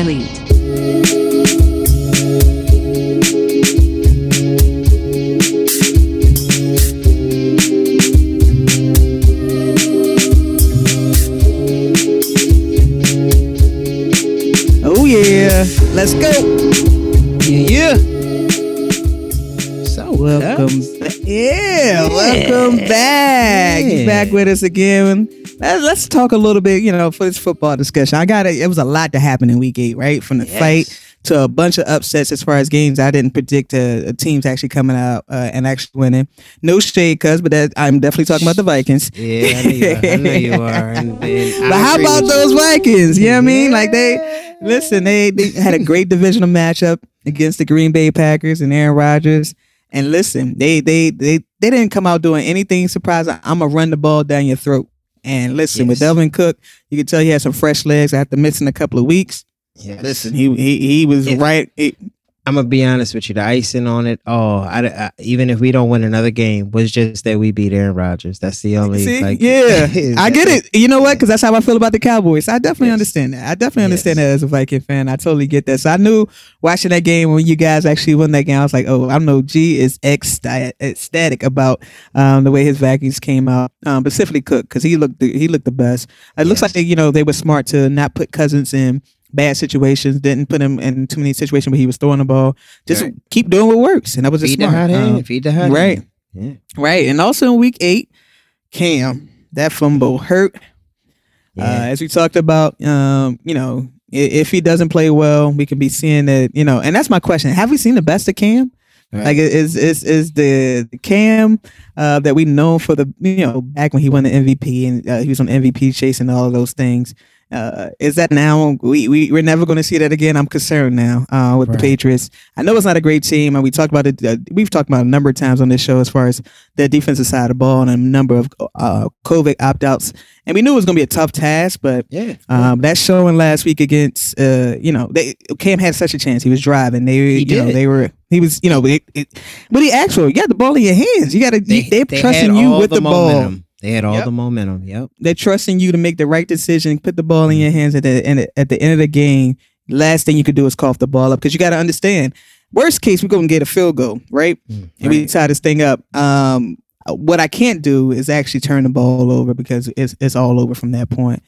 Elite. Oh yeah, let's go. Yeah. So Welcome. Uh, ba- Yeah, welcome back. Yeah. back with us again. Let's, talk a little bit, you know, for this football discussion. I got it. It was a lot to happen in week eight, right? From the Yes. fight to a bunch of upsets as far as games I didn't predict uh, teams actually coming out uh, and actually winning. No shade, cuz, but that, I'm definitely talking about the Vikings. Yeah, I know you are. I know you are. And, and But how about those you. Vikings? You know what I mean? Like they listen, they, they had a great divisional matchup against the Green Bay Packers and Aaron Rodgers. And listen, they they they they didn't come out doing anything surprising. I'm gonna run the ball down your throat. And listen, with Yes. Dalvin Cook, you could tell he had some fresh legs after missing a couple of weeks. Yes. Listen, he he he was Yes. right. he- I'm gonna be honest with you. The icing on it, oh, I, I- even if we don't win another game, was just that we beat Aaron Rodgers. That's the only. See? like, yeah, I get it. You know what? Because that's how I feel about the Cowboys. I definitely Yes. understand that. I definitely understand Yes. that as a Viking fan. I totally get that. So I knew watching that game when you guys actually won that game, I was like, oh, I know G is ecstatic, ecstatic about um, the way his Vikings came out, um, specifically Cook, because he looked the, he looked the best. It looks like they, you know they were smart to not put Cousins in bad situations, didn't put him in too many situations where he was throwing the ball. Just Right. keep doing what works, and that was just Feed the smart. hot Um, hand. Feed the hot right. hand. Yeah. Right. And also in week eight, Cam, that fumble hurt. Uh, as we talked about, um, you know, if he doesn't play well, we can be seeing that, you know, and that's my question. Have we seen the best of Cam? Right. Like is is is the the Cam uh, that we know for the you know back when he won the MVP and uh, he was on MVP chase and all of those things. Uh, is that now we, we we're never going to see that again? I'm concerned now uh, with the Patriots. I know it's not a great team, and we talked about it. Uh, we've talked about it a number of times on this show as far as the defensive side of the ball and a number of uh, COVID opt outs. And we knew it was going to be a tough task, but yeah. um, that showing last week against, uh, you know, they Cam had such a chance. He was driving. They, He you know, they were. He was, you know, it, it, but he actually, you got the ball in your hands. You got to. They, are trusting you with the, ball. They had all Yep. the momentum. Yep. They're trusting you to make the right decision. Put the ball in your hands at the end. At the end of the game, last thing you could do is cough the ball up because you got to understand. Worst case, we're gonna get a field goal, right? Mm, And we tie this thing up. Um, what I can't do is actually turn the ball over because it's it's all over from that point.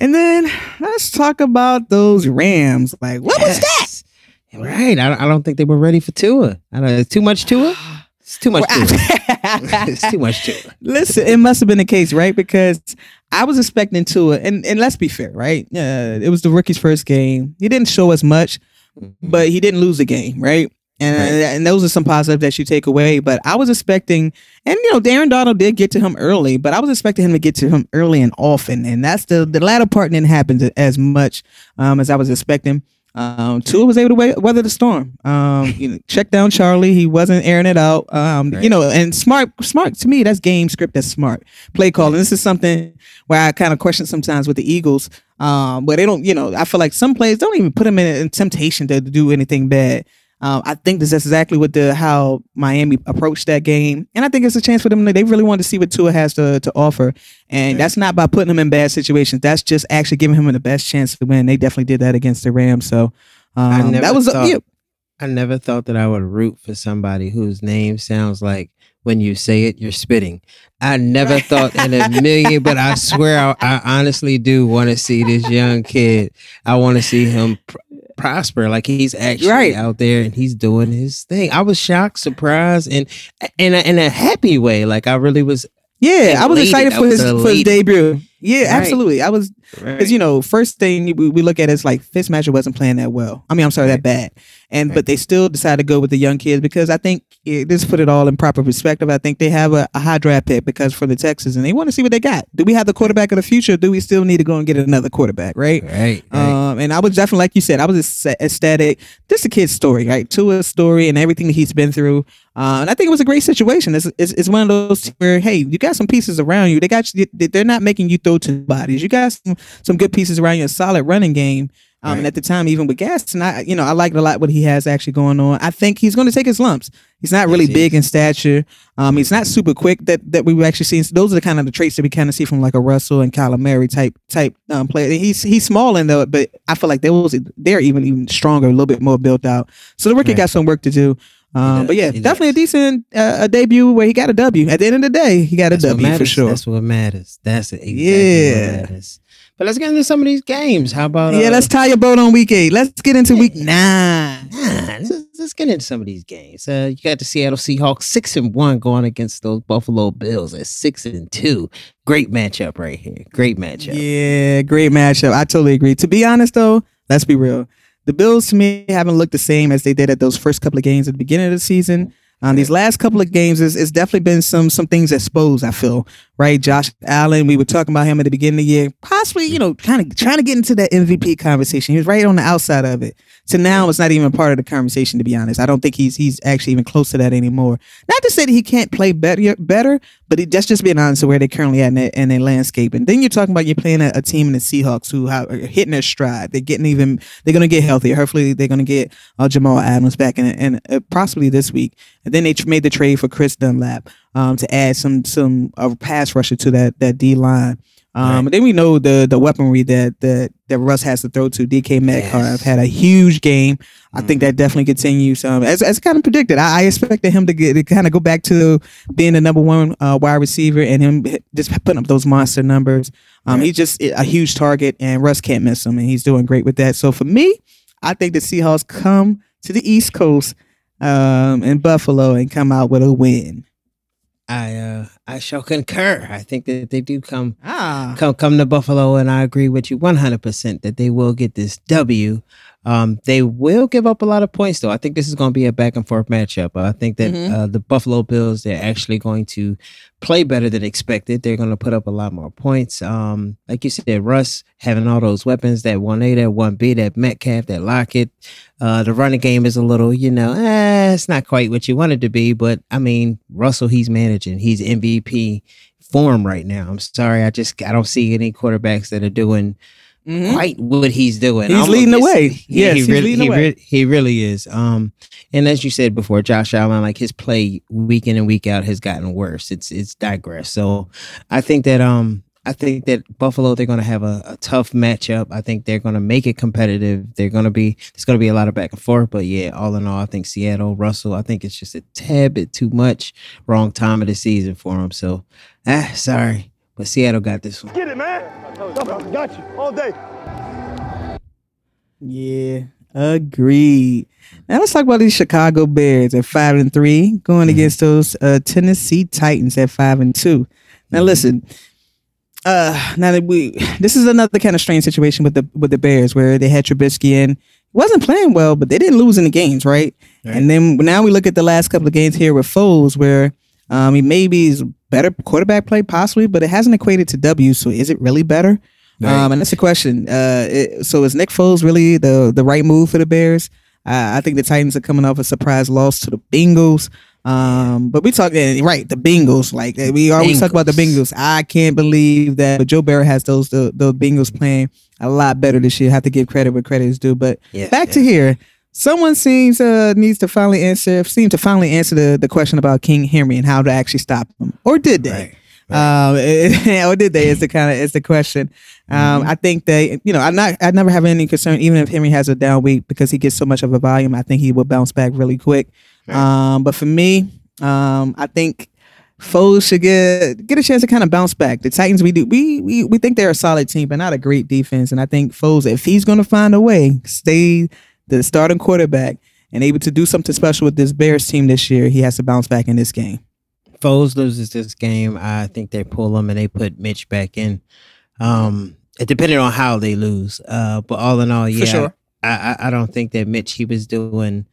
And then let's talk about those Rams. Like, what was that? Right. I, don't- I don't think they were ready for Tua. I don't. It's too much Tua. It's too much Tua. it's too much Tua. Listen, it must have been the case, right? Because I was expecting Tua, and and let's be fair, right? Uh, it was the rookie's first game. He didn't show us much, but he didn't lose the game, right? And Right. and those are some positives that you take away. But I was expecting, and you know, Aaron Donald did get to him early, but I was expecting him to get to him early and often, and that's the the latter part didn't happen as much um, as I was expecting. Um, Tua was able to weather the storm. Um, you know, check down Charlie. He wasn't airing it out. Um, Right. you know, and smart, smart to me, that's game script. That's smart play calling. This is something where I kind of question sometimes with the Eagles. Um, but they don't, you know, I feel like some players don't even put them in, in temptation to do anything bad. Um, I think this is exactly what the how Miami approached that game, and I think it's a chance for them. They really want to see what Tua has to to offer, and that's not by putting him in bad situations. That's just actually giving him the best chance to win. They definitely did that against the Rams. So um, that was thought- yeah, I never thought that I would root for somebody whose name sounds like when you say it, you're spitting. I never thought in a million, but I swear I, I honestly do want to see this young kid. I want to see him pr- prosper. Like he's actually Right. out there and he's doing his thing. I was shocked, surprised, and in a, in a happy way. Like I really was. yeah. I was excited for his for his debut. Yeah, Right. absolutely. I was Because you know, first thing we, we look at is like Fitzmagic wasn't playing that well. I mean, I'm sorry, that bad. And Right. but they still decided to go with the young kids because I think it, this put it all in proper perspective. I think they have a, a high draft pick because for the Texans and they want to see what they got. Do we have the quarterback of the future? Do we still need to go and get another quarterback? Right. Right. right. Um, and I was definitely like you said, I was ec- ecstatic. This is a kid's story, right? Tua's story and everything that he's been through. Uh, and I think it was a great situation. It's, it's, it's one of those where, hey, you got some pieces around you. They got you, they're not making you throw throw to bodies. You got some, some good pieces around you, a solid running game. Um, Right. And at the time, even with Gaston, I you know I liked a lot what he has actually going on. I think he's going to take his lumps. He's not really Yes, big in stature. Um, he's not super quick. That that we've actually seen. Those are the kind of the traits that we kind of see from like a Russell and Kyler Murray type type um, player. He's he's small in though, but I feel like they was they're even even stronger, a little bit more built out. So the rookie Right. got some work to do. Um, does, but yeah, definitely does. a decent uh, a debut where he got a W. At the end of the day, he got a That's what for sure. That's what matters. That's exactly Yeah. But let's get into some of these games. How about yeah, uh, let's tie your boat on week eight. Let's get into week nine. Nah, let's, let's get into some of these games. Uh, you got the Seattle Seahawks six and one going against those Buffalo Bills at six and two. Great matchup right here. Great matchup. Yeah, great matchup. I totally agree. To be honest, though, let's be real. The Bills to me haven't looked the same as they did at those first couple of games at the beginning of the season. Um, these last couple of games, is it's definitely been some some things exposed. I feel right. Josh Allen, we were talking about him at the beginning of the year, possibly you know, kind of trying to get into that MVP conversation. He was right on the outside of it. So now it's not even part of the conversation. To be honest, I don't think he's he's actually even close to that anymore. Not to say that he can't play better, better, but it, just just being honest with where they're currently at in their, in their landscape. And then you're talking about you're playing a, a team in the Seahawks who have, are hitting their stride. They're getting even. They're going to get healthier. Hopefully, they're going to get uh, Jamal Adams back in, and uh, possibly this week. And then they tr- made the trade for Carlos Dunlap um, to add some some uh, pass rusher to that that D line. Um, Right. then we know the the weaponry that that that Russ has to throw to. DK Metcalf Yes. had a huge game. I think that definitely continues. Um, as as kind of predicted, I, I expected him to get to kind of go back to being the number one uh, wide receiver and him just putting up those monster numbers. Um, he's just a huge target, and Russ can't miss him, and he's doing great with that. So for me, I think the Seahawks come to the East Coast um, in Buffalo and come out with a win. I uh I shall concur. I think that they do come Ah, come come to Buffalo, and I agree with you one hundred percent that they will get this W. Um, they will give up a lot of points, though. I think this is going to be a back and forth matchup. I think that Mhm. uh, the Buffalo Bills they're actually going to play better than expected. They're going to put up a lot more points. Um, like you said, Russ having all those weapons that one A, that one B, that Metcalf, that Lockett. Uh, the running game is a little, you know, eh, it's not quite what you want it to be. But I mean, Russell, he's managing. He's MVP form right now. I'm sorry, I just I don't see any quarterbacks that are doing mhm. quite what he's doing. He's Almost- leading the way. Yeah, Yes, he he's really, leading the he, way. re- he really is. Um, and as you said before, Josh Allen, like his play week in and week out has gotten worse. It's it's digressed. So I think that um. I think that Buffalo they're going to have a, a tough matchup. I think they're going to make it competitive. They're going to be there's going to be a lot of back and forth. But yeah, all in all, I think Seattle, Russell, I think it's just a tad bit too much. Wrong time of the season for him. So ah, sorry, but Seattle got this one. Get it, man. Got you all day. Yeah, agreed. Now let's talk about these Chicago Bears at five and three, going against those uh, Tennessee Titans at five and two. Now listen, uh, now that we, this is another kind of strange situation with the with the Bears where they had Trubisky in, wasn't playing well, but they didn't lose in the games, right? And then now we look at the last couple of games here with Foles, where um, he maybe is better quarterback play possibly, but it hasn't equated to W. So is it really better? Um, and that's the question. Uh, it, so is Nick Foles really the the right move for the Bears? Uh, I think the Titans are coming off a surprise loss to the Bengals. Um, but we talk right the Bengals. Like we always talk about the Bengals. Bengals. I can't believe that. But Joe Burrow has those the, those Bengals playing a lot better this year. I have to give credit where credit is due. But Yeah, back to here. Someone seems uh needs to finally answer seem to finally answer the, the question about King Henry and how to actually stop him. Or did they? Um, or did they? Is the kind of is the question. Um, I think they, you know, I'm not, I never have any concern, even if Henry has a down week because he gets so much of a volume. I think he will bounce back really quick. Um, but for me, um, I think Foles should get get a chance to kind of bounce back. The Titans, we do, we we we think they're a solid team, but not a great defense. And I think Foles, if he's going to find a way, stay the starting quarterback and able to do something special with this Bears team this year, he has to bounce back in this game. Foles loses this game, I think they pull him and they put Mitch back in. Um, it depended on how they lose. Uh, but all in all, yeah, sure. I, I I don't think that Mitch he was doing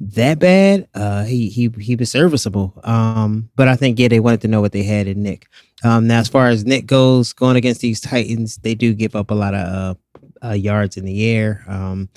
that bad. Uh, he he he was serviceable. Um, but I think yeah, they wanted to know what they had in Nick. Um, now as far as Nick goes, going against these Titans, they do give up a lot of uh, uh yards in the air. Um.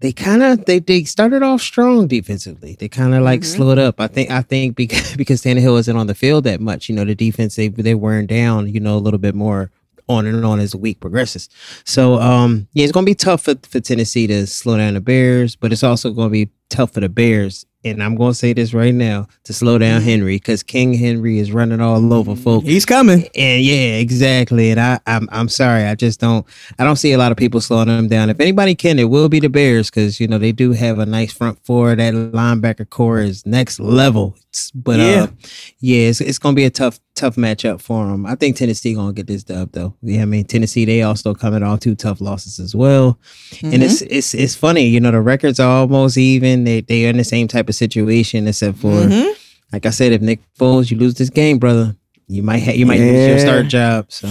They kind of they they started off strong defensively. They kind of like Mhm. slowed up. I think I think because because Tannehill isn't on the field that much. You know, the defense they they wearing down. You know, a little bit more on and on as the week progresses. So um, yeah, it's gonna be tough for, for Tennessee to slow down the Bears, but it's also gonna be tough for the Bears and I'm going to say this right now to slow down. Henry because King Henry is running all over folks. He's coming. And yeah, exactly. And I, I'm, I'm sorry, I just don't, I don't see a lot of people slowing them down. If anybody can, it will be the Bears because you know they do have a nice front four. That linebacker corps is next level. But Yeah. uh, yeah, it's, it's gonna be a tough, tough matchup for them. I think Tennessee gonna get this dub though. Yeah, I mean Tennessee they also coming off two tough losses as well. And it's it's it's funny, you know, the records are almost even. They they are in the same type of situation, except for Mhm. like I said, if Nick Foles, you lose this game, brother, you might ha- you might lose your start job. So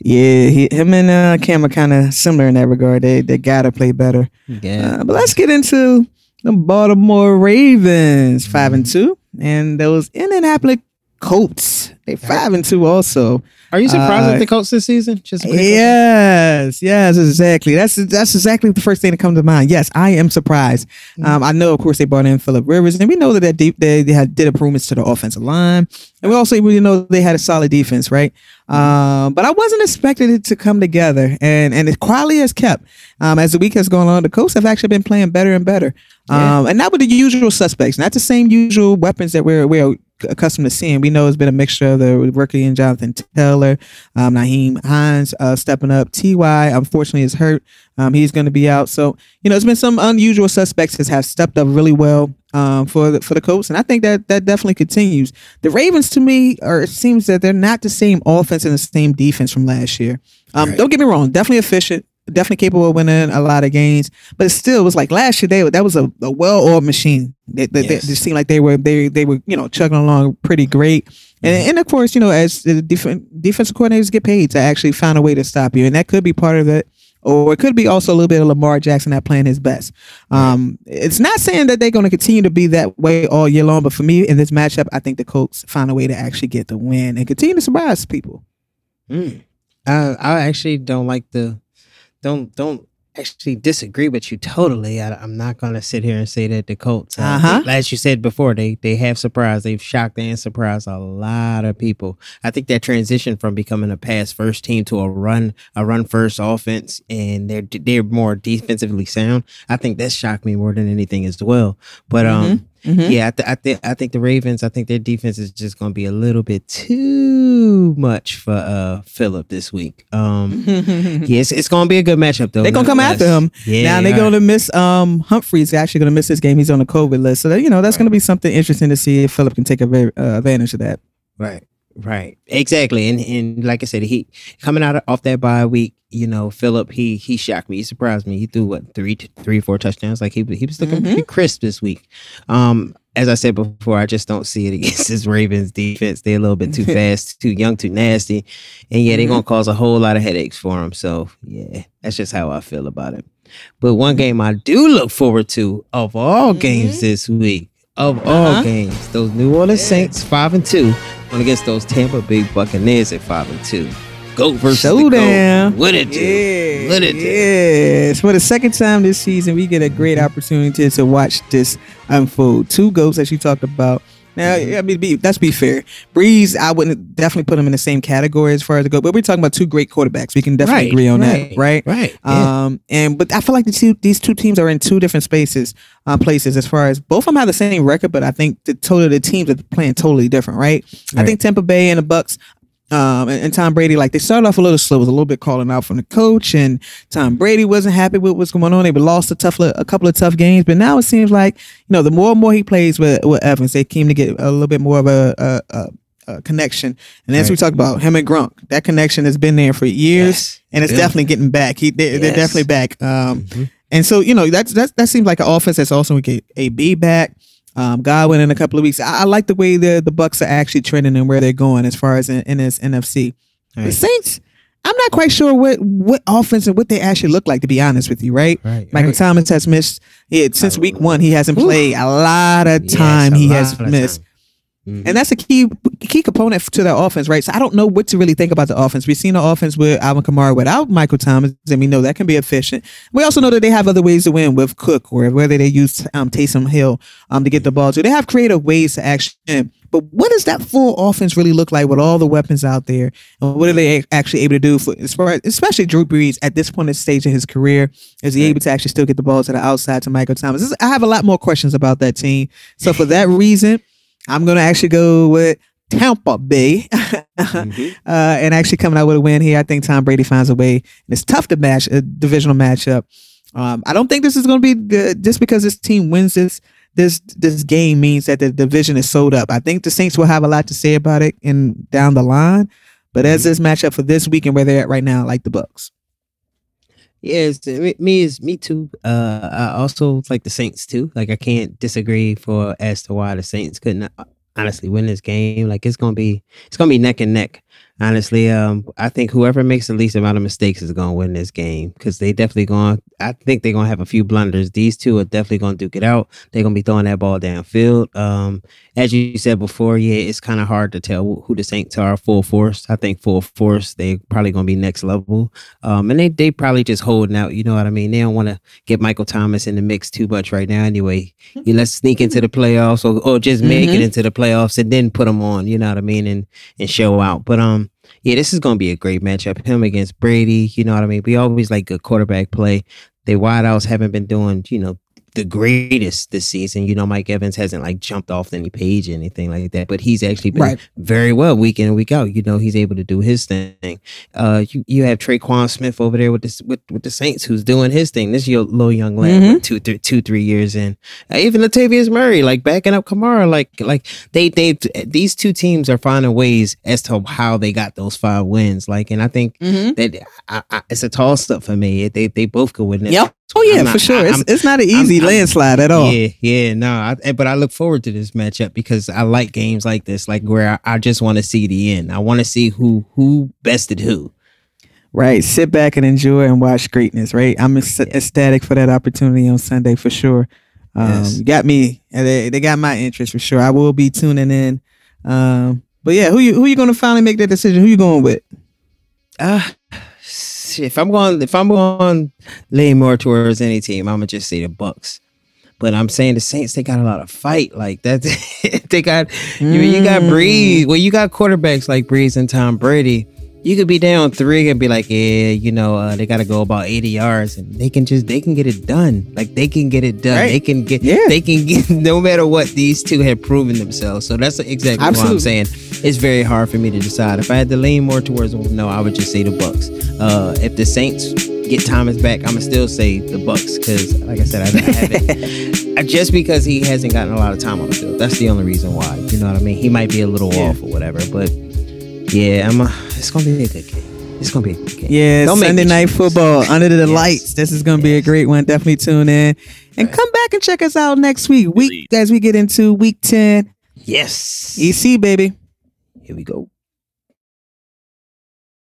Yeah, he, him and uh, Cam are kind of similar in that regard. They they gotta play better. yeah, Uh, but let's get into the Baltimore Ravens, five and two, and those Indianapolis Colts. They five and two also. are you surprised uh, with the Colts this season? Just Yes, yes, exactly. That's that's exactly the first thing that comes to mind. Yes, I am surprised. Um, I know, of course, they brought in Philip Rivers, and we know that they deep, they, they had did improvements to the offensive line, and we also we know they had a solid defense, right? Um, but I wasn't expecting it to come together, and and it quietly has kept. Um, as the week has gone on, the Colts have actually been playing better and better, um, and not with the usual suspects, not the same usual weapons that we're we're accustomed to seeing. We know it's been a mixture of the rookie and Jonathan Taylor, um, Nyheim Hines uh, stepping up. Ty unfortunately is hurt. Um, he's going to be out. So you know, it's been some unusual suspects that have stepped up really well um, for the, for the Colts, and I think that that definitely continues. The Ravens, to me, are it seems that they're not the same offense and the same defense from last year. Um, Right. Don't get me wrong, definitely efficient. Definitely capable of winning a lot of games, but it still was like last year. They that was a, a well-oiled machine. They, they, they Yes. just seemed like they were they they were you know chugging along pretty great. And, and of course, you know, as the def- defensive coordinators get paid to actually find a way to stop you, and that could be part of it, or it could be also a little bit of Lamar Jackson not playing his best. Um, it's not saying that they're going to continue to be that way all year long, but for me in this matchup, I think the Colts find a way to actually get the win and continue to surprise people. Mm. I I actually don't like the don't don't actually disagree with you totally. I, I'm not gonna sit here and say that the Colts, uh, Uh-huh. as you said before, they they have surprised, they've shocked and surprised a lot of people. I think that transition from becoming a pass first team to a run a run first offense, and they're they're more defensively sound. I think that shocked me more than anything as well. But um. Mhm. Yeah, I, th- I think I think the Ravens. I think their defense is just going to be a little bit too much for uh Philip this week. Um, yeah, it's, it's going to be a good matchup though. They're gonna come after him. Yeah, now they're gonna miss um Humphrey's actually gonna miss this game. He's on the COVID list, so that, you know that's gonna be something interesting to see if Philip can take a uh, advantage of that. Right, right, exactly. And and like I said, he coming out of, off that bye week. You know, Philip, he he shocked me. He surprised me. He threw what three, three, four touchdowns. Like he he was looking Mhm. pretty crisp this week. Um, as I said before, I just don't see it against this Ravens defense. They're a little bit too fast, too young, too nasty, and yeah, they're gonna cause a whole lot of headaches for him. So yeah, that's just how I feel about it. But one game I do look forward to of all games this week, of all Uh-huh. games, those New Orleans Saints five and two going against those Tampa Bay Buccaneers at five and two. Goat versus Showdown. the goat. What it do? Yeah, What it do? yes. For the second time this season, we get a great opportunity to watch this unfold. Two goats that you talked about. Now, Mm-hmm. I mean, be, let's be fair. Brees, I wouldn't definitely put him in the same category as far as the goat, but we're talking about two great quarterbacks. We can definitely Right, agree on right, that, right? Right. yeah. Um, and but I feel like the two these two teams are in two different spaces, uh, places as far as both of them have the same record, but I think the total the teams are playing totally different, right? I think Tampa Bay and the Bucks. Um, and, and Tom Brady, like they started off a little slow, was a little bit calling out from the coach, and Tom Brady wasn't happy with what's going on. They lost a tough, a couple of tough games, but now it seems like you know the more and more he plays with, with Evans, they seem to get a little bit more of a, a, a, a connection. And as we Right. talked about him and Gronk, that connection has been there for years Yes. and it's Yeah. definitely getting back. He they, they're Yes. definitely back. Um, Mhm. and so you know that's that's that seems like an offense that's also we get a B back. Um, Godwin in a couple of weeks. I, I like the way the the Bucks are actually trending and where they're going as far as in, in this NFC. The Saints. I'm not quite sure what what offense and what they actually look like to be honest with you. Right. Right. Michael right. Thomas has missed it since week one. He hasn't played a lot of time. a he has missed. time. Mhm. And that's a key key component to their offense, right? So I don't know what to really think about the offense. We've seen the offense with Alvin Kamara without Michael Thomas, and we know that can be efficient. We also know that they have other ways to win with Cook, or whether they use um, Taysom Hill um, to get the ball to. They have creative ways to actually. win. But what does that full offense really look like with all the weapons out there, and what are they actually able to do for, as far as, especially Drew Brees at this point in the stage of his career? Is he able to actually still get the ball to the outside to Michael Thomas? I have a lot more questions about that team. So for that reason. I'm gonna actually go with Tampa Bay, Mhm. uh, and actually coming out with a win here. I think Tom Brady finds a way. And it's tough to match a divisional matchup. Um, I don't think this is gonna be good just because this team wins this this this game means that the division is sold up. I think the Saints will have a lot to say about it in down the line. But as this matchup for this week and where they're at right now, I like the Bucks. Yes, me, is me too. Uh, I also like the Saints too. Like I can't disagree for as to why the Saints couldn't honestly win this game. Like it's gonna be it's gonna be neck and neck. Honestly, um, I think whoever makes the least amount of mistakes is gonna win this game because they definitely going. I think they're gonna have a few blunders. These two are definitely gonna duke it out. They're gonna be throwing that ball downfield. Um, as you said before, yeah, it's kind of hard to tell who the Saints are full force. I think full force they probably gonna be next level. Um, and they they probably just holding out. You know what I mean? They don't want to get Michael Thomas in the mix too much right now. Anyway, you let's sneak into the playoffs or, or just make it Mhm. into the playoffs and then put them on. You know what I mean? And and show out. But um, yeah, this is gonna be a great matchup. Him against Brady. You know what I mean? We always like good quarterback play. They wideouts haven't been doing you know the greatest this season. You know, Mike Evans hasn't like jumped off any page or anything like that, but he's actually been Right. very well week in and week out. You know, he's able to do his thing. Uh, you, you have Tre'Quan Smith over there with this with, with the Saints, who's doing his thing. This your little young lad, Mhm. with two, three, two, three years in. Uh, even Latavius Murray, like backing up Kamara, like like they they these two teams are finding ways as to how they got those five wins. Like, and I think Mm-hmm. that I, I, it's a toss up for me. They they both could win this. Yep. Oh yeah, I'm for sure. I- it's, it's not an I'm- easy I'm- landslide at all. Yeah, yeah, no, I, eh, but I look forward to this matchup because I like games like this, like where I, I just want to see the end. I want to see who who bested who. Right. Sit back and enjoy and watch greatness, right? I'm ec- ecstatic for that opportunity on Sunday for sure. Um, Yes. got me. They, they got my interest for sure. I will be tuning in. Um, but yeah, who you who you gonna finally make that decision? Who you going with? Uh if I'm going, if I'm going lean more towards any team, I'm gonna just say the Bucks. But I'm saying the Saints, they got a lot of fight like that. they got you, you got Mm. Brees. Well, you got quarterbacks like Brees and Tom Brady. You could be down three and be like, yeah, you know, uh, they got to go about 80 yards, and they can just they can get it done. Like they can get it done. Right. They can get. Yeah. They can get no matter what. These two have proven themselves. So that's exactly what I'm saying. It's very hard for me to decide. If I had to lean more towards no, I would just say the Bucks. Uh, if the Saints get Thomas back, I'm gonna still say the Bucks because, like I said, I, I haven't. Just because he hasn't gotten a lot of time on the field. That's the only reason why. You know what I mean? He might be a little Yeah. off or whatever, but yeah, I'm. A, it's gonna be a good game. It's gonna be a good game. Yeah, Don't make Sunday me night choose. football under the Yes. lights. This is gonna be a great one. Definitely tune in and come back and check us out next week. Week as we get into week ten. Yes. EC baby. Here we go.